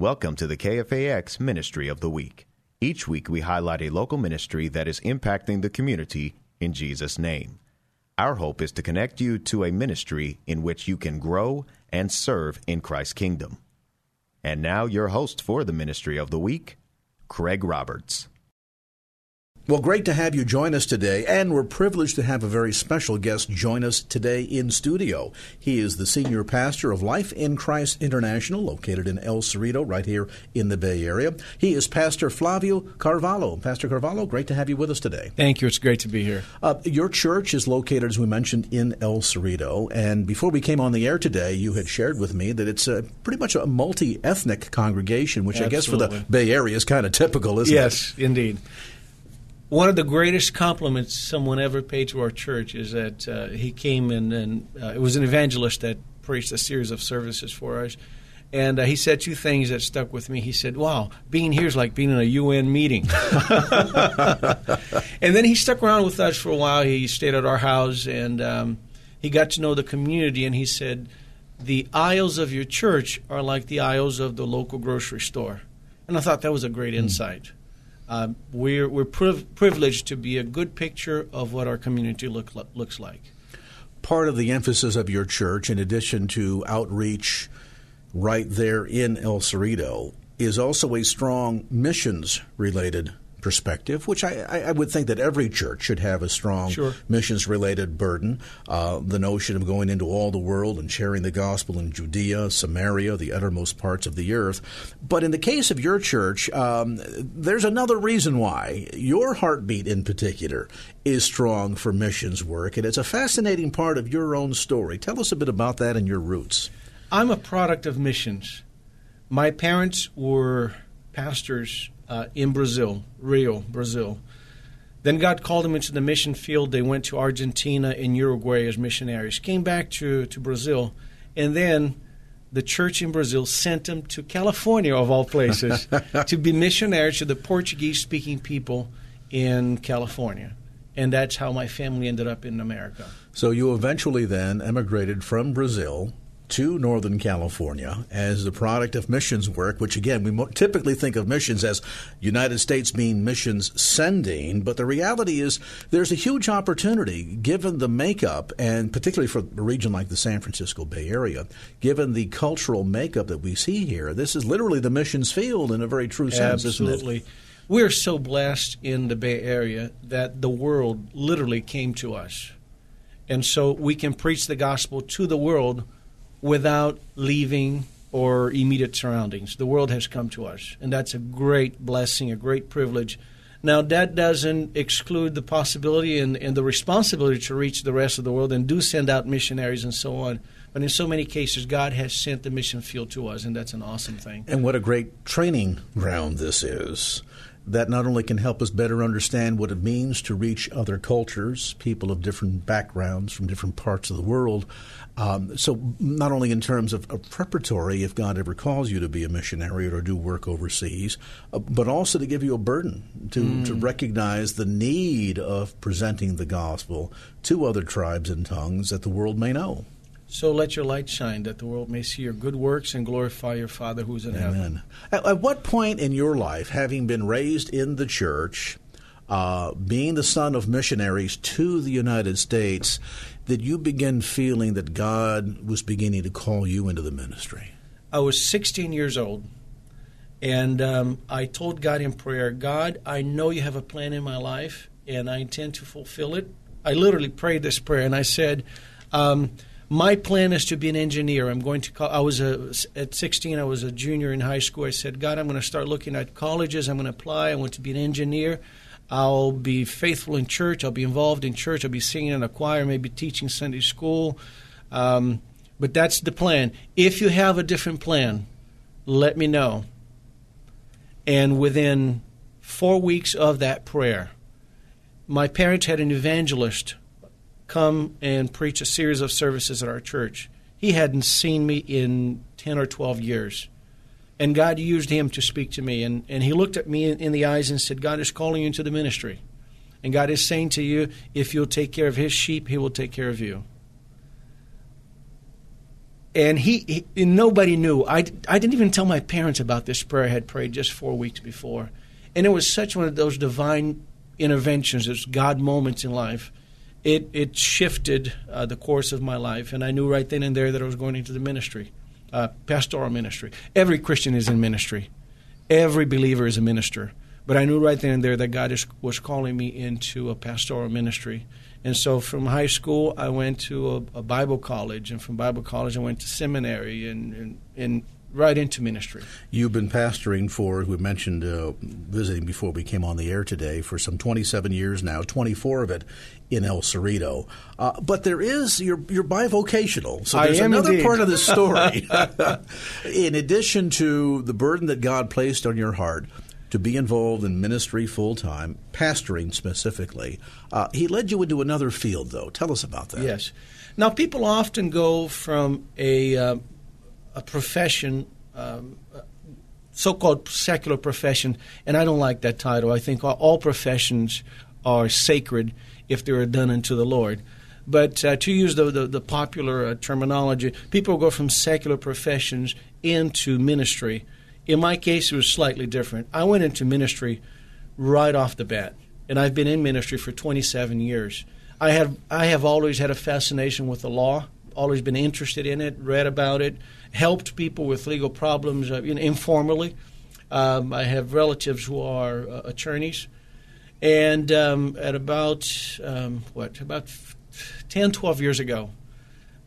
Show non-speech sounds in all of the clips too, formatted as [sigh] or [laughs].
Welcome to the KFAX Ministry of the Week. Each week we highlight a local ministry that is impacting the community in Jesus' name. Our hope is to connect you to a ministry in which you can grow and serve in Christ's kingdom. And now, your host for the Ministry of the Week, Craig Roberts. Well, great to have you join us today, and we're privileged to have a very special guest join us today in studio. He is the senior pastor of Life in Christ International, located in El Cerrito, right here in the Bay Area. He is Pastor Flavio Carvalho. Pastor Carvalho, great to have you with us today. Thank you. It's great to be here. Uh, your church is located, as we mentioned, in El Cerrito, and before we came on the air today, you had shared with me that it's a, pretty much a multi ethnic congregation, which Absolutely. I guess for the Bay Area is kind of typical, isn't yes, it? Yes, indeed. One of the greatest compliments someone ever paid to our church is that uh, he came in and uh, it was an evangelist that preached a series of services for us. And uh, he said two things that stuck with me. He said, Wow, being here is like being in a UN meeting. [laughs] and then he stuck around with us for a while. He stayed at our house and um, he got to know the community. And he said, The aisles of your church are like the aisles of the local grocery store. And I thought that was a great insight. Um, we're we're priv- privileged to be a good picture of what our community look, looks like. Part of the emphasis of your church, in addition to outreach right there in El Cerrito, is also a strong missions related perspective, which I, I, would think that every church should have a strong sure. missions related burden. Uh, the notion of going into all the world and sharing the gospel in Judea, Samaria, the uttermost parts of the earth. But in the case of your church, um, there's another reason why your heartbeat in particular is strong for missions work, and it's a fascinating part of your own story. Tell us a bit about that and your roots. I'm a product of missions. My parents were pastors uh, in Brazil, Rio, Brazil. Then God called them into the mission field. They went to Argentina and Uruguay as missionaries, came back to, to Brazil, and then the church in Brazil sent them to California, of all places, [laughs] to be missionaries to the Portuguese speaking people in California. And that's how my family ended up in America. So you eventually then emigrated from Brazil to Northern California as the product of missions work, which again, we typically think of missions as United States being missions sending, but the reality is there's a huge opportunity given the makeup, and particularly for a region like the San Francisco Bay Area, given the cultural makeup that we see here. This is literally the missions field in a very true sense, Absolutely. We're so blessed in the Bay Area that the world literally came to us. And so we can preach the gospel to the world without leaving or immediate surroundings. The world has come to us, and that's a great blessing, a great privilege. Now, that doesn't exclude the possibility and, and the responsibility to reach the rest of the world and do send out missionaries and so on. But in so many cases, God has sent the mission field to us, and that's an awesome thing. And what a great training ground this is. That not only can help us better understand what it means to reach other cultures, people of different backgrounds from different parts of the world. Um, so, not only in terms of, of, preparatory, if God ever calls you to be a missionary or do work overseas, uh, but also to give you a burden to, mm. to recognize the need of presenting the gospel to other tribes and tongues that the world may know. So let your light shine that the world may see your good works and glorify your Father who's in Amen. heaven. At, at, what point in your life, having been raised in the church, uh, being the son of missionaries to the United States, did you begin feeling that God was beginning to call you into the ministry? I was 16 years old, and um, I told God in prayer, God, I know you have a plan in my life, and I intend to fulfill it. I literally prayed this prayer, and I said, um, my plan is to be an engineer. I'm going to. I was a, at 16. I was a junior in high school. I said, God, I'm going to start looking at colleges. I'm going to apply. I want to be an engineer. I'll be faithful in church. I'll be involved in church. I'll be singing in a choir, maybe teaching Sunday school. Um, but that's the plan. If you have a different plan, let me know. And within four weeks of that prayer, my parents had an evangelist come and preach a series of services at our church. He hadn't seen me in 10 or 12 years. And God used him to speak to me. And, and he looked at me in, in the eyes and said, God is calling you into the ministry. And God is saying to you, if you'll take care of his sheep, he will take care of you. And he, he nobody knew. I, I didn't even tell my parents about this prayer I had prayed just four weeks before. And it was such one of those divine interventions, those God moments in life. It, it shifted uh, the course of my life. And I knew right then and there that I was going into the ministry uh, pastoral ministry. Every Christian is in ministry. Every believer is a minister. But I knew right then and there that God is, was calling me into a pastoral ministry. And so from high school, I went to a, a Bible college. And from Bible college, I went to seminary and, and, and right into ministry. You've been pastoring for, we mentioned uh, visiting before we came on the air today, for some 27 years now, 24 of it in El Cerrito. Uh, but there is, you're, you're bivocational. So there's another indeed. part of the story. [laughs] [laughs] in addition to the burden that God placed on your heart, to be involved in ministry full time, pastoring specifically. Uh, he led you into another field, though. Tell us about that. Yes. Now, people often go from a uh, a profession, um, so-called secular profession, and I don't like that title. I think all, all professions are sacred if they are done unto the Lord. But uh, to use the, the, the popular uh, terminology, people go from secular professions into ministry. In my case, it was slightly different. I went into ministry right off the bat, and I've been in ministry for 27 years. I have I have always had a fascination with the law, always been interested in it, read about it, helped people with legal problems uh, you know, informally. Um, I have relatives who are uh, attorneys, and um, at about um, what about 10, 12 years ago,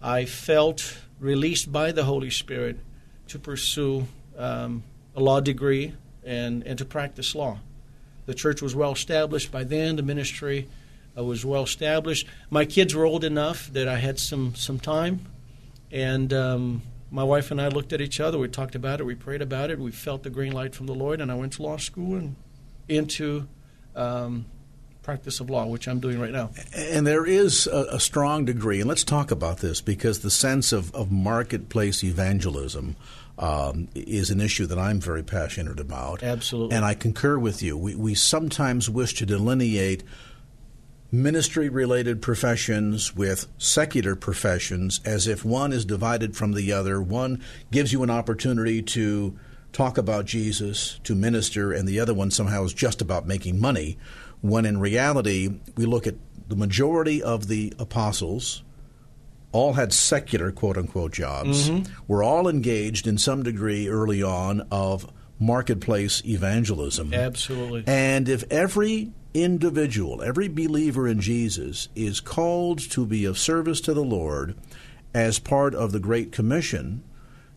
I felt released by the Holy Spirit to pursue um, a law degree and, and to practice law. The church was well established by then. The ministry uh, was well established. My kids were old enough that I had some some time, and um, my wife and I looked at each other. We talked about it. We prayed about it. We felt the green light from the Lord, and I went to law school and into um, practice of law, which I'm doing right now. And there is a, a, strong degree, and let's talk about this because the sense of, of marketplace evangelism um, is an issue that I'm very passionate about. Absolutely. And I concur with you. We, we sometimes wish to delineate ministry related professions with secular professions as if one is divided from the other. One gives you an opportunity to talk about Jesus, to minister, and the other one somehow is just about making money when in reality, we look at the majority of the apostles all had secular quote unquote jobs. Mm-hmm. Were all engaged in some degree early on of marketplace evangelism. Absolutely. And if every individual, every believer in Jesus is called to be of service to the Lord as part of the Great Commission,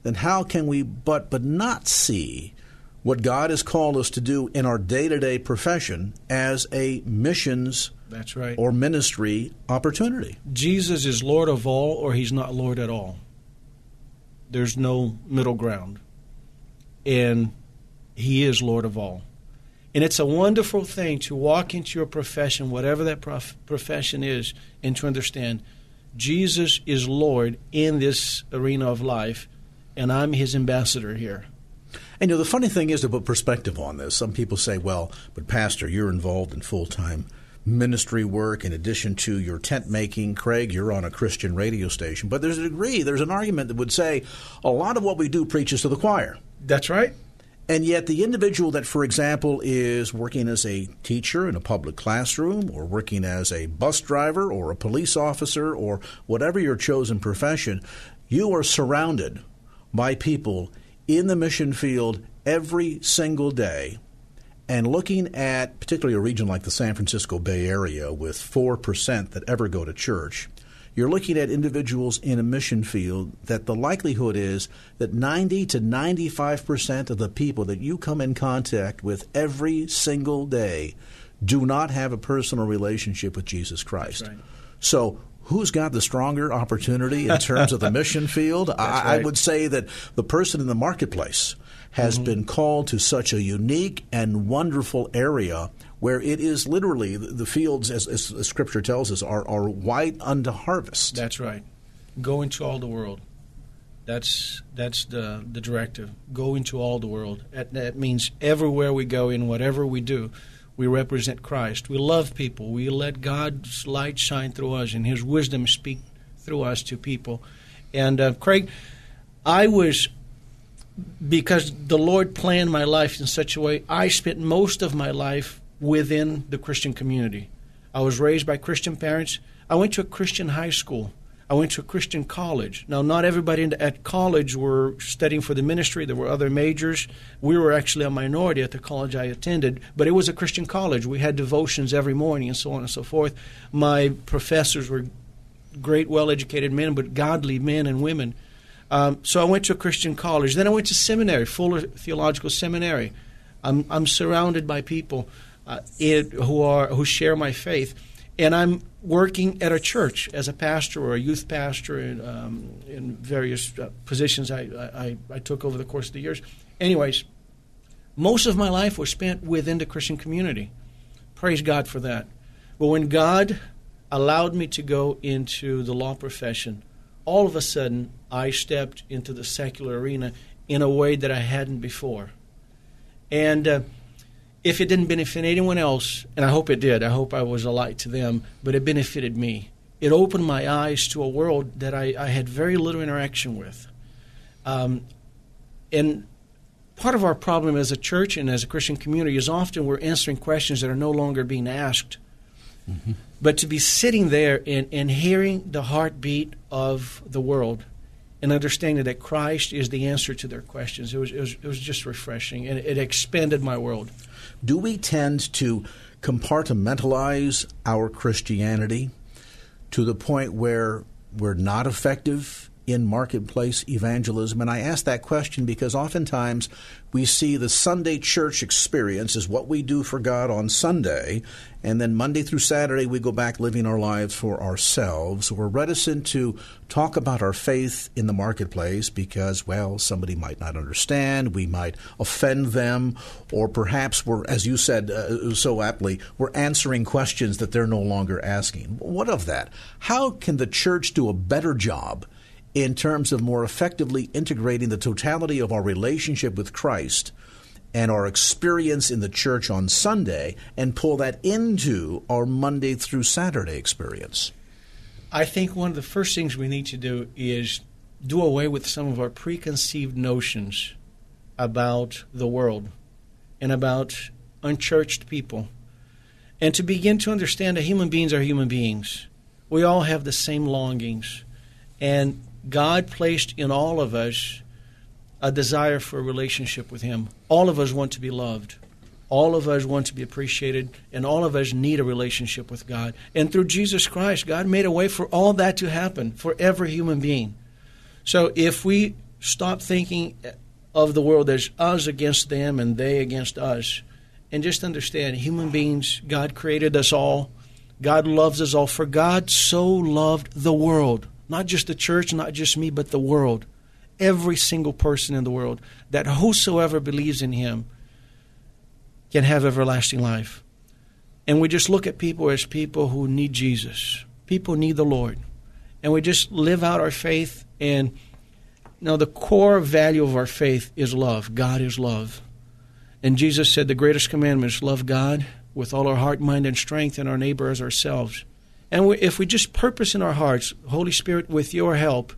then how can we but but not see what God has called us to do in our day to day profession as a missions That's right. or ministry opportunity. Jesus is Lord of all, or he's not Lord at all. There's no middle ground. And he is Lord of all. And it's a wonderful thing to walk into your profession, whatever that prof- profession is, and to understand Jesus is Lord in this arena of life, and I'm his ambassador here. And you know, the funny thing is to put perspective on this. Some people say, well, but Pastor, you're involved in full time ministry work in addition to your tent making. Craig, you're on a Christian radio station. But there's a degree, there's an argument that would say a lot of what we do preaches to the choir. That's right. And yet, the individual that, for example, is working as a teacher in a public classroom, or working as a bus driver, or a police officer, or whatever your chosen profession, you are surrounded by people in the mission field every single day and looking at particularly a region like the San Francisco Bay Area with 4% that ever go to church, you're looking at individuals in a mission field that the likelihood is that 90 to 95% of the people that you come in contact with every single day do not have a personal relationship with Jesus Christ. Right. So who's got the stronger opportunity in terms of the [laughs] mission field? I, right. I, would say that the person in the marketplace has mm-hmm. been called to such a unique and wonderful area where it is literally the fields, as, as scripture tells us, are, are white unto harvest. That's right. Go into all the world. That's that's the the directive. Go into all the world. That, that means everywhere we go, in whatever we do, we represent Christ. We love people. We let God's light shine through us and His wisdom speak through us to people. And uh, Craig, I was because the Lord planned my life in such a way. I spent most of my life within the Christian community. I was raised by Christian parents. I went to a Christian high school. I went to a Christian college. Now, not everybody at college were studying for the ministry. There were other majors. We were actually a minority at the college I attended, but it was a Christian college. We had devotions every morning and so on and so forth. My professors were great, well educated men, but godly men and women. Um, so I went to a Christian college. Then I went to seminary, Fuller Theological Seminary. I'm, I'm surrounded by people uh, it, who are who share my faith, and I'm working at a church as a pastor or a youth pastor in, um, in various uh, positions I, I, I took over the course of the years. Anyways, most of my life was spent within the Christian community. Praise God for that. But when God allowed me to go into the law profession, all of a sudden I stepped into the secular arena in a way that I hadn't before. And uh, if it didn't benefit anyone else, and I hope it did, I hope I was a light to them, but it benefited me. It opened my eyes to a world that I, I had very little interaction with. Um, and part of our problem as a church and as a Christian community is often we're answering questions that are no longer being asked. Mm-hmm. But to be sitting there and, and hearing the heartbeat of the world and understanding that Christ is the answer to their questions, it was, it was, it was just refreshing and it expanded my world. Do we tend to compartmentalize our Christianity to the point where we're not effective in marketplace evangelism? And I ask that question because oftentimes we see the Sunday church experience as what we do for God on Sunday, and then Monday through Saturday we go back living our lives for ourselves. We're reticent to talk about our faith in the marketplace because, well, somebody might not understand, we might offend them, or perhaps we're, as you said uh, so aptly, we're answering questions that they're no longer asking. What of that? How can the church do a better job? In terms of more effectively integrating the totality of our relationship with Christ and our experience in the church on Sunday and pull that into our Monday through Saturday experience? I think one of the first things we need to do is do away with some of our preconceived notions about the world and about unchurched people and to begin to understand that human beings are human beings. We all have the same longings. And God placed in all of us a desire for a relationship with Him. All of us want to be loved. All of us want to be appreciated, and all of us need a relationship with God. And through Jesus Christ, God made a way for all that to happen for every human being. So if we stop thinking of the world as us against them and they against us, and just understand human beings, God created us all, God loves us all. For God so loved the world not just the church, not just me, but the world, every single person in the world, that whosoever believes in him can have everlasting life. And we just look at people as people who need Jesus. People need the Lord. And we just live out our faith. And know, the core value of our faith is love. God is love. And Jesus said the greatest commandment is love God with all our heart, mind, and strength, and our neighbor as ourselves. And we, if we just purpose in our hearts, Holy Spirit, with your help,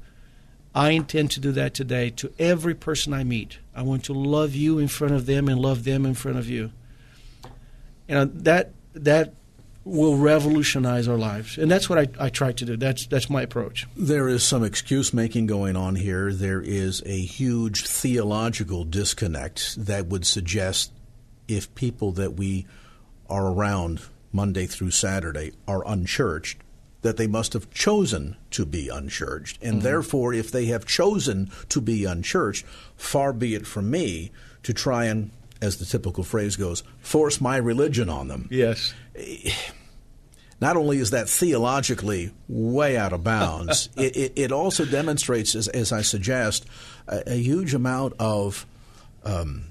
I intend to do that today to every person I meet. I want to love you in front of them and love them in front of you. You know, that that will revolutionize our lives. And that's what I, I try to do. That's that's my approach. There is some excuse making going on here. There is a huge theological disconnect that would suggest if people that we are around Monday through Saturday are unchurched, that they must have chosen to be unchurched. And mm-hmm. therefore, if they have chosen to be unchurched, far be it from me to try and, as the typical phrase goes, force my religion on them. Yes. [sighs] Not only is that theologically way out of bounds, [laughs] it, it, it, also demonstrates, as, as I suggest, a, a huge amount of um,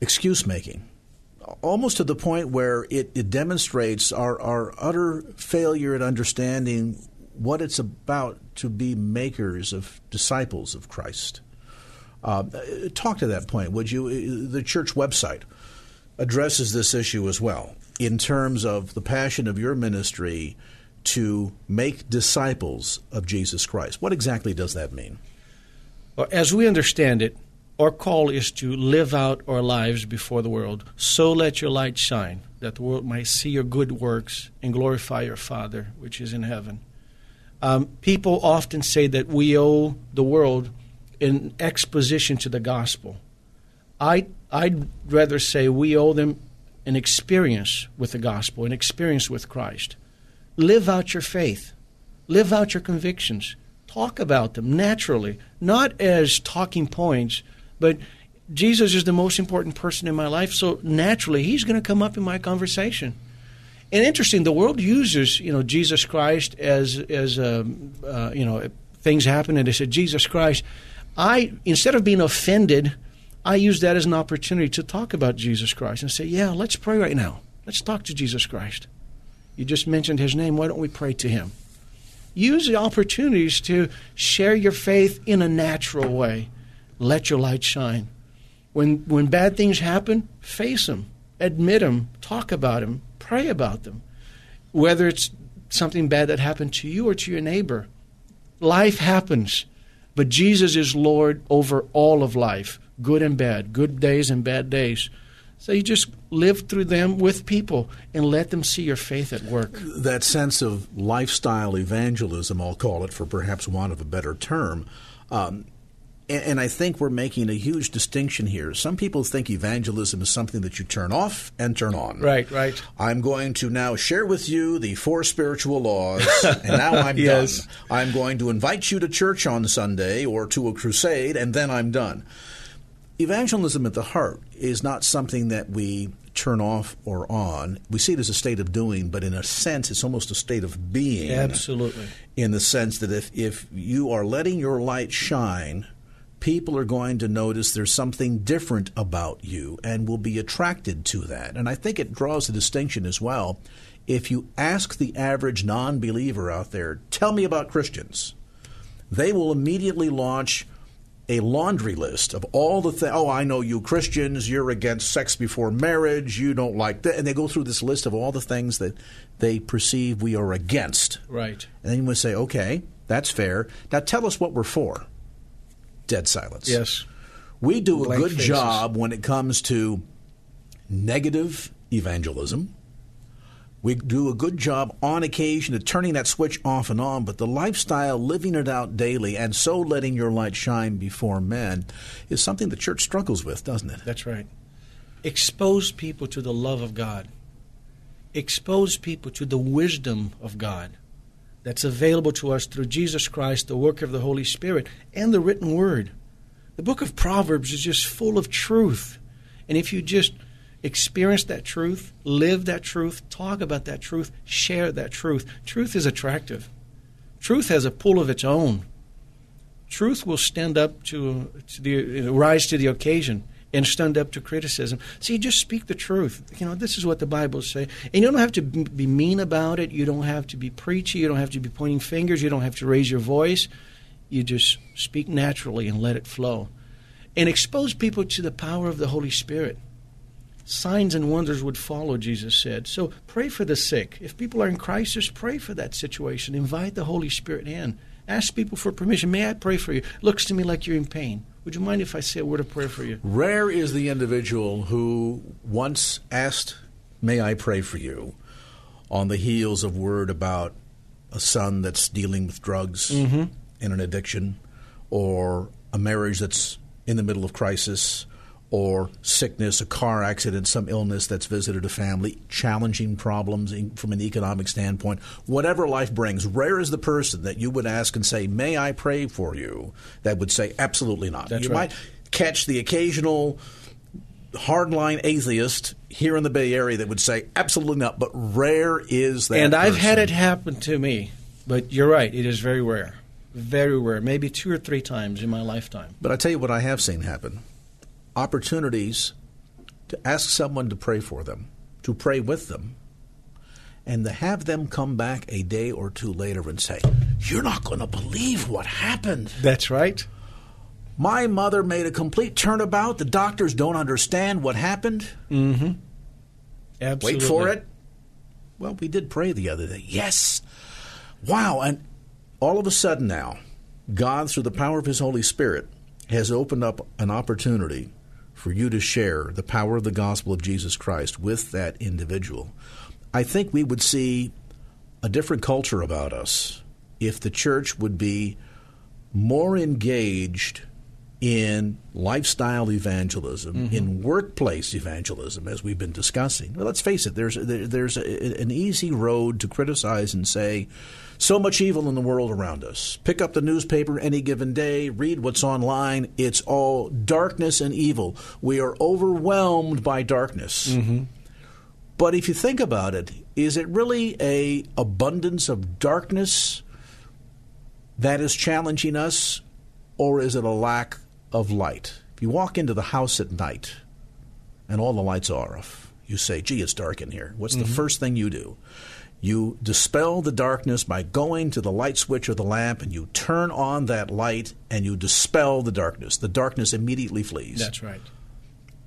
excuse making, almost to the point where it, it demonstrates our, our utter failure at understanding what it's about to be makers of disciples of Christ. Uh, talk to that point, would you? The church website addresses this issue as well in terms of the passion of your ministry to make disciples of Jesus Christ. What exactly does that mean? Well, as we understand it, our call is to live out our lives before the world. So let your light shine, that the world might see your good works and glorify your Father, which is in heaven. Um, people often say that we owe the world an exposition to the gospel. I, I'd rather say we owe them an experience with the gospel, an experience with Christ. Live out your faith, live out your convictions, talk about them naturally, not as talking points, but Jesus is the most important person in my life, so naturally he's going to come up in my conversation. And interesting, the world uses you know Jesus Christ as as um, uh, you know things happen and they said Jesus Christ. I instead of being offended, I use that as an opportunity to talk about Jesus Christ and say, yeah, let's pray right now. Let's talk to Jesus Christ. You just mentioned his name. Why don't we pray to him? Use the opportunities to share your faith in a natural way. Let your light shine. When, when bad things happen, face them, admit them, talk about them, pray about them. Whether it's something bad that happened to you or to your neighbor, life happens. But Jesus is Lord over all of life, good and bad, good days and bad days. So you just live through them with people and let them see your faith at work. That sense of lifestyle evangelism, I'll call it for perhaps want of a better term, um, and, and, I think we're making a huge distinction here. Some people think evangelism is something that you turn off and turn on. Right, right. I'm going to now share with you the four spiritual laws, [laughs] and now I'm yes. done. I'm going to invite you to church on Sunday or to a crusade, and then I'm done. Evangelism at the heart is not something that we turn off or on. We see it as a state of doing, but in a sense, it's almost a state of being. Absolutely. In the sense that if, if you are letting your light shine – people are going to notice there's something different about you and will be attracted to that. And I think it draws a distinction as well. If you ask the average non believer out there, tell me about Christians, they will immediately launch a laundry list of all the things. Oh, I know you Christians, you're against sex before marriage, you don't like that. And they go through this list of all the things that they perceive we are against. Right. And then you would say, okay, that's fair. Now tell us what we're for dead silence. Yes. We do Blank a good faces. job when it comes to negative evangelism. We do a good job on occasion of turning that switch off and on, but the lifestyle, living it out daily, and so letting your light shine before men is something the church struggles with, doesn't it? That's right. Expose people to the love of God, expose people to the wisdom of God that's available to us through Jesus Christ, the work of the Holy Spirit, and the written word. The book of Proverbs is just full of truth. And if you just experience that truth, live that truth, talk about that truth, share that truth, truth is attractive. Truth has a pull of its own. Truth will stand up to, to the rise to the occasion and stand up to criticism. You just speak the truth. You know, this is what the Bible says. And you don't have to be mean about it. You don't have to be preachy. You don't have to be pointing fingers. You don't have to raise your voice. You just speak naturally and let it flow. And expose people to the power of the Holy Spirit. Signs and wonders would follow, Jesus said. So pray for the sick. If people are in crisis, pray for that situation. Invite the Holy Spirit in. Ask people for permission. May I pray for you? Looks to me like you're in pain. Would you mind if I say a word of prayer for you? Rare is the individual who once asked, May I pray for you? on the heels of word about a son that's dealing with drugs mm-hmm. and an addiction, or a marriage that's in the middle of crisis, or sickness, a car accident, some illness that's visited a family, challenging problems from an economic standpoint, whatever life brings, rare is the person that you would ask and say, May I pray for you? that would say, Absolutely not. That's you right. might catch the occasional hardline atheist here in the Bay Area that would say, Absolutely not, but rare is that. And I've person. had it happen to me, but you're right, it is very rare. Very rare, maybe two or three times in my lifetime. But I tell you what I have seen happen opportunities to ask someone to pray for them, to pray with them, and to have them come back a day or two later and say, You're not going to believe what happened. That's right. My mother made a complete turnabout. The doctors don't understand what happened. Mm-hmm. Absolutely. Wait for it. Well, we did pray the other day. Yes. Wow. And all of a sudden now, God, through the power of His Holy Spirit, has opened up an opportunity for you to share the power of the gospel of Jesus Christ with that individual. I think we would see a different culture about us if the church would be more engaged in lifestyle evangelism, mm-hmm. in workplace evangelism, as we've been discussing. Well, let's face it, there's, there, there's a, an easy road to criticize and say, so much evil in the world around us. Pick up the newspaper any given day, read what's online. It's all darkness and evil. We are overwhelmed by darkness. Mm-hmm. But if you think about it, is it really a abundance of darkness that is challenging us, or is it a lack of light? If you walk into the house at night and all the lights are off, you say, gee, it's dark in here. What's mm-hmm. the first thing you do? You dispel the darkness by going to the light switch or the lamp and you turn on that light and you dispel the darkness. The darkness immediately flees. That's right.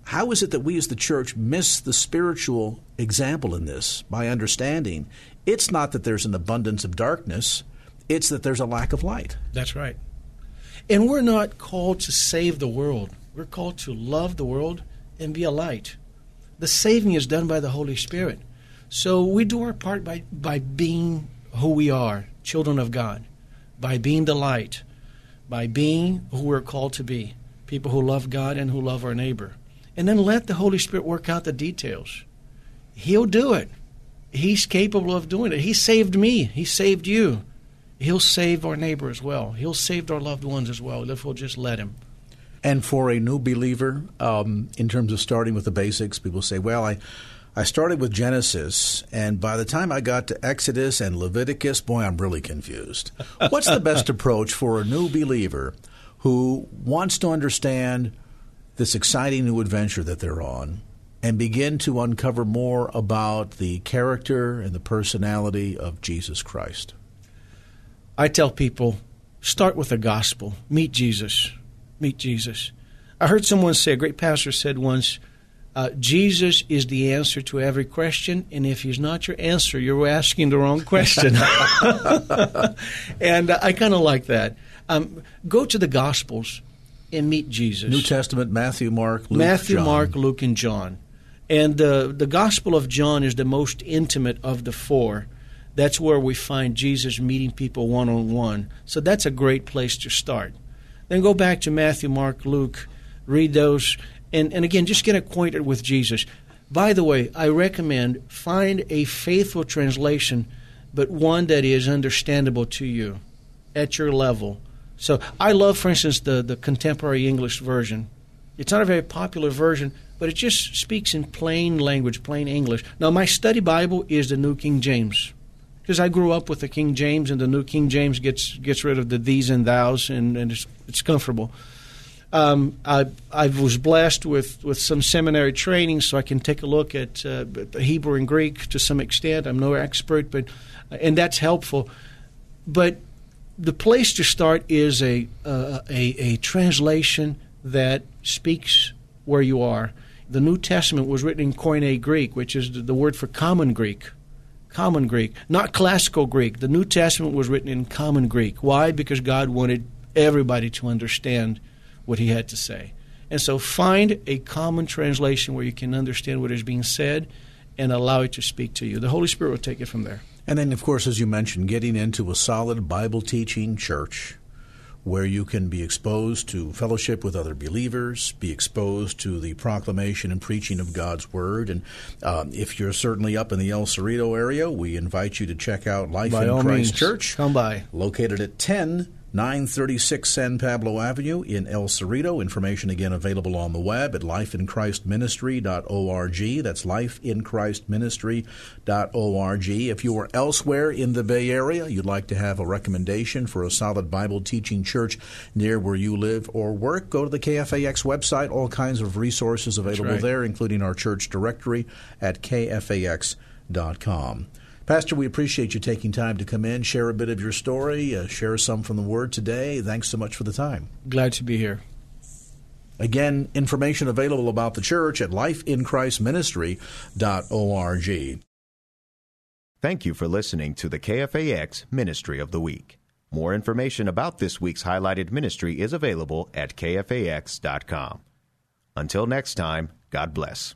How is it that we as the church miss the spiritual example in this by understanding it's not that there's an abundance of darkness, it's that there's a lack of light? That's right. And we're not called to save the world, we're called to love the world and be a light. The saving is done by the Holy Spirit. So we do our part by, by being who we are, children of God, by being the light, by being who we're called to be, people who love God and who love our neighbor. And then let the Holy Spirit work out the details. He'll do it. He's capable of doing it. He saved me, He saved you. He'll save our neighbor as well. He'll save our loved ones as well if we'll just let Him. And for a new believer, um, in terms of starting with the basics, people say, well, I. I started with Genesis, and by the time I got to Exodus and Leviticus, boy, I'm really confused. [laughs] What's the best approach for a new believer who wants to understand this exciting new adventure that they're on and begin to uncover more about the character and the personality of Jesus Christ? I tell people start with the gospel, meet Jesus, meet Jesus. I heard someone say, a great pastor said once, uh, Jesus is the answer to every question, and if he's not your answer, you're asking the wrong question. [laughs] and uh, I kind of like that. Um, go to the Gospels and meet Jesus. New Testament, Matthew, Mark, Luke, Matthew, John. Mark, Luke, and John. And uh, the Gospel of John is the most intimate of the four. That's where we find Jesus meeting people one on one. So that's a great place to start. Then go back to Matthew, Mark, Luke, read those, and, and again, just get acquainted with Jesus. By the way, I recommend find a faithful translation, but one that is understandable to you at your level. So I love, for instance, the, the contemporary English version. It's not a very popular version, but it just speaks in plain language, plain English. Now, my study Bible is the New King James because I grew up with the King James, and the New King James gets gets rid of the these and thous, and, and it's, it's comfortable. Um, I, I was blessed with, with some seminary training, so I can take a look at uh, Hebrew and Greek to some extent. I'm no expert, but and that's helpful. But the place to start is a, uh, a, a translation that speaks where you are. The New Testament was written in Koine Greek, which is the word for common Greek. Common Greek, not classical Greek. The New Testament was written in common Greek. Why? Because God wanted everybody to understand what he had to say. And so find a common translation where you can understand what is being said and allow it to speak to you. The Holy Spirit will take it from there. And then, of course, as you mentioned, getting into a solid Bible teaching church where you can be exposed to fellowship with other believers, be exposed to the proclamation and preaching of God's Word. And um, if you're certainly up in the El Cerrito area, we invite you to check out Life by in Christ means, Church. Come by. Located at 10 936 San Pablo Avenue in El Cerrito. Information again available on the web at lifeinchristministry.org. That's lifeinchristministry.org. If you are elsewhere in the Bay Area, you'd like to have a recommendation for a solid Bible teaching church near where you live or work, go to the KFAX website. All kinds of resources available right. there, including our church directory at kfax.com. Pastor, we appreciate you taking time to come in, share a bit of your story, uh, share some from the Word today. Thanks so much for the time. Glad to be here. Again, information available about the church at lifeinchristministry.org. Thank you for listening to the KFAX Ministry of the Week. More information about this week's highlighted ministry is available at kfax.com. Until next time, God bless.